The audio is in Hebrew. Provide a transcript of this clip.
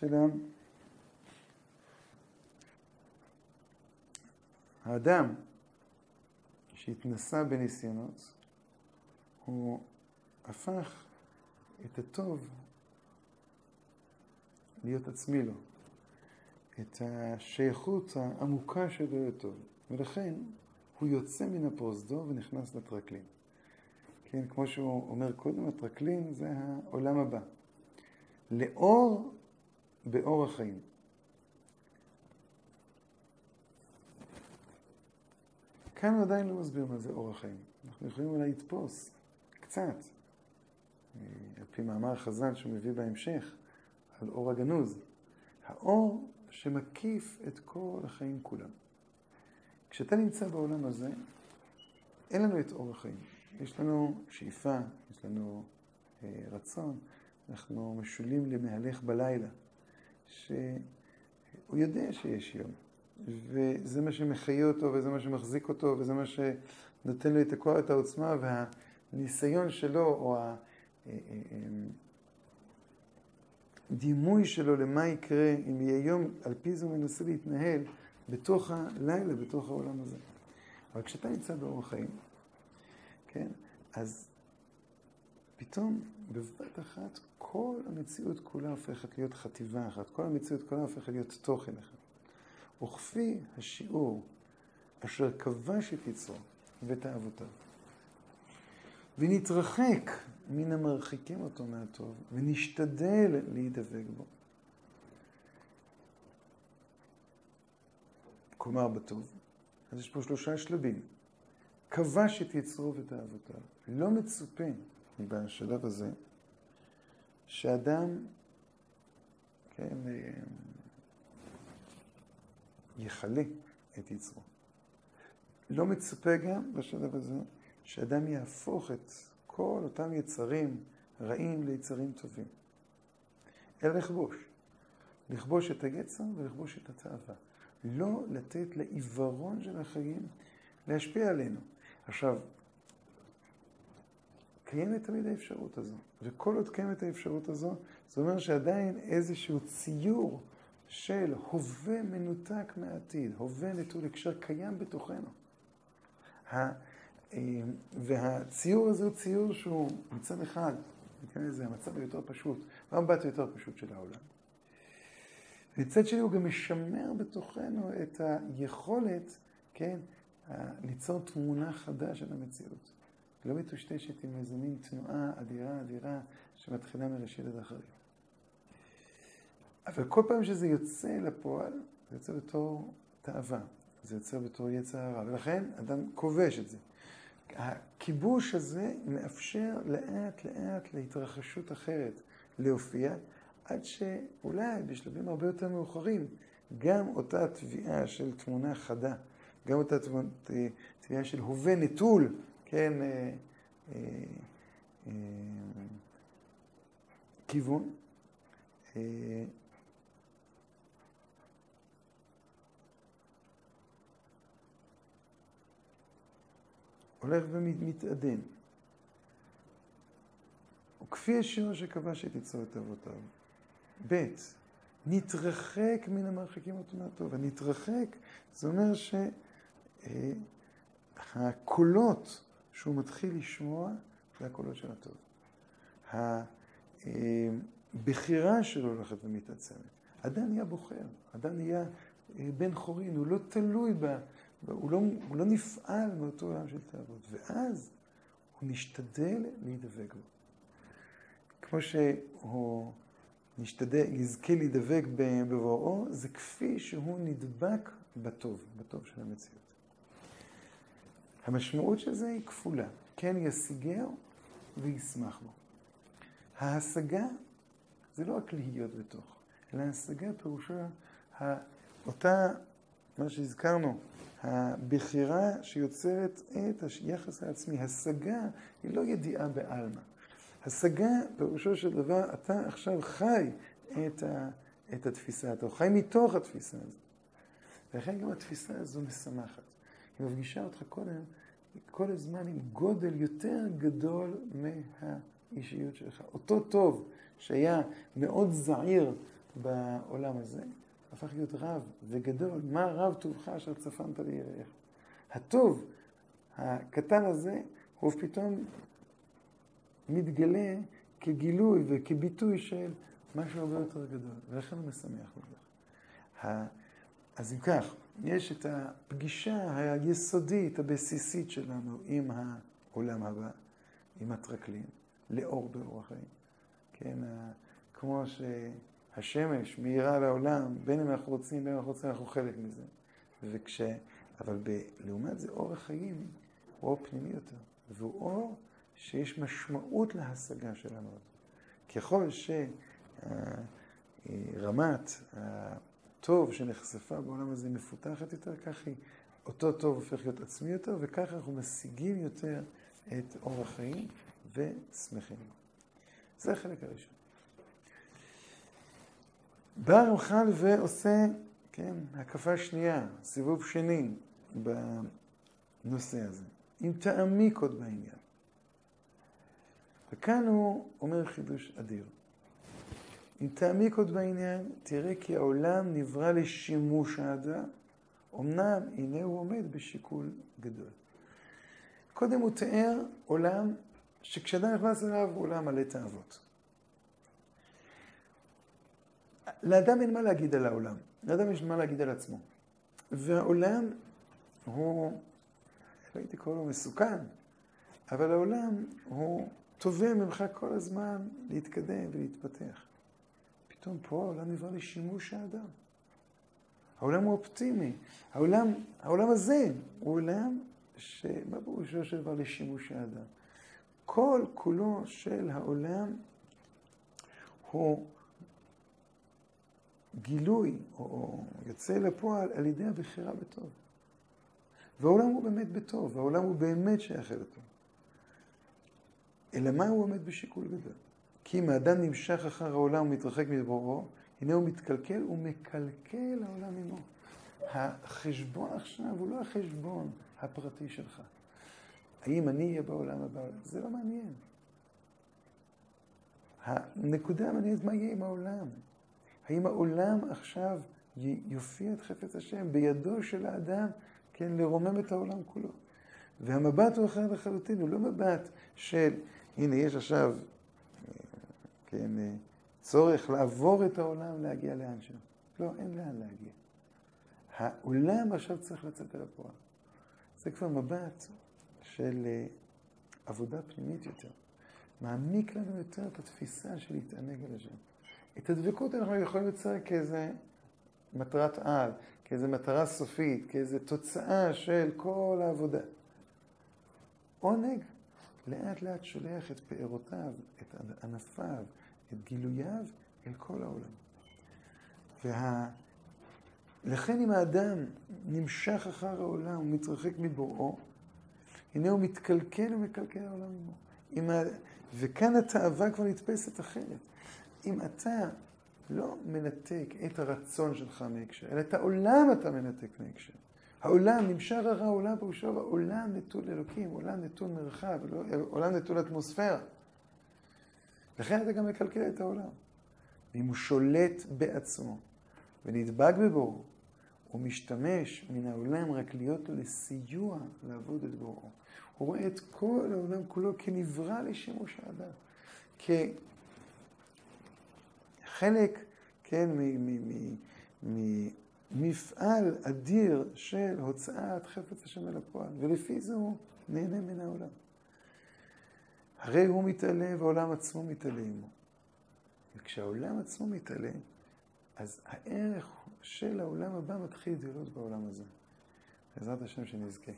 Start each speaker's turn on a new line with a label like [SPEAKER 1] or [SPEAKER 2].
[SPEAKER 1] שלום. האדם שהתנסה בניסיונות, הוא הפך את הטוב להיות עצמי לו, את השייכות העמוקה שלו לטוב, ולכן הוא יוצא מן הפרוזדור ונכנס לטרקלין. כן, כמו שהוא אומר קודם, הטרקלין זה העולם הבא. לאור באור החיים. כאן הוא עדיין לא מסביר מה זה אור החיים. אנחנו יכולים אולי לתפוס קצת, על פי מאמר חז"ל שהוא מביא בהמשך, על אור הגנוז. האור שמקיף את כל החיים כולם. כשאתה נמצא בעולם הזה, אין לנו את אור החיים. יש לנו שאיפה, יש לנו אה, רצון, אנחנו משולים למהלך בלילה, שהוא יודע שיש יום, וזה מה שמחיה אותו, וזה מה שמחזיק אותו, וזה מה שנותן לו את הכוח, את העוצמה, והניסיון שלו, או הדימוי שלו למה יקרה אם יהיה יום, על פי זה הוא מנסה להתנהל בתוך הלילה, בתוך העולם הזה. אבל כשאתה נמצא באורח חיים, כן, אז פתאום בבת אחת כל המציאות כולה הופכת להיות חטיבה אחת, כל המציאות כולה הופכת להיות תוכן אחד. וכפי השיעור אשר כבש את יצרו ואת אהבותיו, ונתרחק מן המרחיקים אותו מהטוב, ונשתדל להידבק בו. כלומר בטוב. אז יש פה שלושה שלבים. כבש את יצרו ואת אהבותיו. לא מצופה בשלב הזה שאדם, כן, אה, יכלה את יצרו. לא מצופה גם בשלב הזה שאדם יהפוך את כל אותם יצרים רעים ליצרים טובים. אלא לכבוש. לכבוש את היצר ולכבוש את התאווה. לא לתת לעיוורון של החיים להשפיע עלינו. עכשיו, קיימת תמיד האפשרות הזו, וכל עוד קיימת האפשרות הזו, זה אומר שעדיין איזשהו ציור של הווה מנותק מהעתיד, הווה נטול הקשר, קיים בתוכנו. אה, והציור הזה הוא ציור שהוא מצד אחד, נקרא לזה המצב היותר פשוט, המבט היותר פשוט של העולם. מצד שני הוא גם משמר בתוכנו את היכולת, כן, ליצור תמונה חדה של המציאות. לא מטושטשת עם איזה מין תנועה אדירה אדירה שמתחילה מראשית עד אחרים. אבל כל פעם שזה יוצא לפועל, זה יוצא בתור תאווה, זה יוצא בתור יצר הרע, ולכן אדם כובש את זה. הכיבוש הזה מאפשר לאט לאט להתרחשות אחרת להופיע, עד שאולי בשלבים הרבה יותר מאוחרים, גם אותה תביעה של תמונה חדה, גם אותה תביעה של הווה נטול, כן, אה, אה, אה, כיוון, הולך ומתעדן. וכפי השיר שכבש את יצרו את אבותיו. ב', נתרחק מן המרחיקים אותו מהטוב. הנתרחק, זה אומר שהקולות שהוא מתחיל לשמוע, זה הקולות של הטוב. הבחירה שלו הולכת ומתעצמת. אדם נהיה בוחר, אדם נהיה אה, בן חורין, הוא לא תלוי ב... הוא לא, הוא לא נפעל מאותו עולם של תאוות, ואז הוא משתדל להידבק בו. כמו שהוא משתדל, יזכה להידבק בבואו, זה כפי שהוא נדבק בטוב, בטוב של המציאות. המשמעות של זה היא כפולה, כן ישיגהו וישמח בו. ההשגה זה לא רק להיות בתוך, אלא ההשגה פירושה אותה, מה שהזכרנו, הבחירה שיוצרת את היחס העצמי. השגה היא לא ידיעה בעלמא. השגה, פירושו של דבר, אתה עכשיו חי את, ה, את התפיסה, אתה חי מתוך התפיסה הזאת. ולכן גם התפיסה הזו משמחת. היא מפגישה אותך קודם, כל הזמן עם גודל יותר גדול מהאישיות שלך. אותו טוב שהיה מאוד זעיר בעולם הזה, הפך להיות רב וגדול. מה רב טובך אשר צפנת ליראיך? הטוב הקטן הזה, הוא פתאום מתגלה כגילוי וכביטוי של משהו הרבה יותר גדול, ולכן הוא משמח אותך. אז אם כך, יש את הפגישה היסודית, הבסיסית שלנו עם העולם הבא, עם הטרקלין, לאור באור החיים. כן, כמו שהשמש מאירה לעולם, בין אם אנחנו רוצים, בין אם אנחנו רוצים, אנחנו חלק מזה. וכש... אבל ב... לעומת זה, אור החיים הוא אור פנימי יותר, והוא אור שיש משמעות להשגה שלנו. ככל שרמת הטוב שנחשפה בעולם הזה מפותחת יותר, כך היא, אותו טוב הופך להיות עצמי יותר, וככה אנחנו משיגים יותר את אור החיים ושמחים. זה החלק הראשון. בא הרמח"ל ועושה, כן, הקפה שנייה, סיבוב שני בנושא הזה. אם תעמיק עוד בעניין. וכאן הוא אומר חידוש אדיר. אם תעמיק עוד בעניין, תראה כי העולם נברא לשימוש האדם, אמנם הנה הוא עומד בשיקול גדול. קודם הוא תיאר עולם שכשאדם נכנס אליו הוא עולם מלא תאוות. לאדם אין מה להגיד על העולם, לאדם יש מה להגיד על עצמו. והעולם הוא, לא הייתי קורא לו מסוכן, אבל העולם הוא תובע ממך כל הזמן להתקדם ולהתפתח. פתאום פה העולם נברא לשימוש האדם. העולם הוא אופטימי. העולם, העולם הזה הוא עולם ש... מה פירושו של דבר לשימוש האדם? כל כולו של העולם הוא גילוי, או יוצא לפועל על ידי הבחירה בטוב. והעולם הוא באמת בטוב, והעולם הוא באמת שייך אל הטוב. אלא מה הוא עומד בשיקול גדול? כי אם האדם נמשך אחר העולם ומתרחק מבוראו, הנה הוא מתקלקל ומקלקל העולם עמו. החשבון עכשיו הוא לא החשבון הפרטי שלך. האם אני אהיה בעולם הבא? זה לא מעניין. הנקודה המעניינת, מה יהיה עם העולם? האם העולם עכשיו יופיע את חפץ השם בידו של האדם, כן, לרומם את העולם כולו? והמבט הוא אחר לחלוטין, הוא לא מבט של, הנה, יש עכשיו, כן, צורך לעבור את העולם, להגיע לאן שם. לא, אין לאן להגיע. העולם עכשיו צריך לצאת אל הפועל. זה כבר מבט של אה, עבודה פנימית יותר. מעמיק לנו יותר את התפיסה של להתענג על השם. את הדבקות אנחנו יכולים לצייר כאיזה מטרת על, כאיזה מטרה סופית, כאיזה תוצאה של כל העבודה. עונג לאט לאט שולח את פארותיו, את ענפיו, את גילוייו אל כל העולם. וה... לכן אם האדם נמשך אחר העולם ומתרחק מבוראו, הנה הוא מתקלקל ומקלקל העולם עמו. ה... וכאן התאווה כבר נתפסת אחרת. אם אתה לא מנתק את הרצון שלך מהקשר, אלא את העולם אתה מנתק מהקשר. העולם נמשך אחר העולם, פירושו העולם נטול אלוקים, עולם נטול מרחב, עולם נטול אטמוספירה. לכן אתה גם מקלקל את העולם. ואם הוא שולט בעצמו ונדבק בבוראו, הוא משתמש מן העולם רק להיות לו לסיוע לעבוד את בוראו. הוא רואה את כל העולם כולו כנברא לשימוש האדם. כחלק, כן, ממפעל אדיר של הוצאת חפץ השם אל הפועל, ולפי זה הוא נהנה מן העולם. הרי הוא מתעלה והעולם עצמו מתעלה עמו. וכשהעולם עצמו מתעלה, אז הערך של העולם הבא מתחיל להתגלות בעולם הזה. בעזרת השם שנזכה.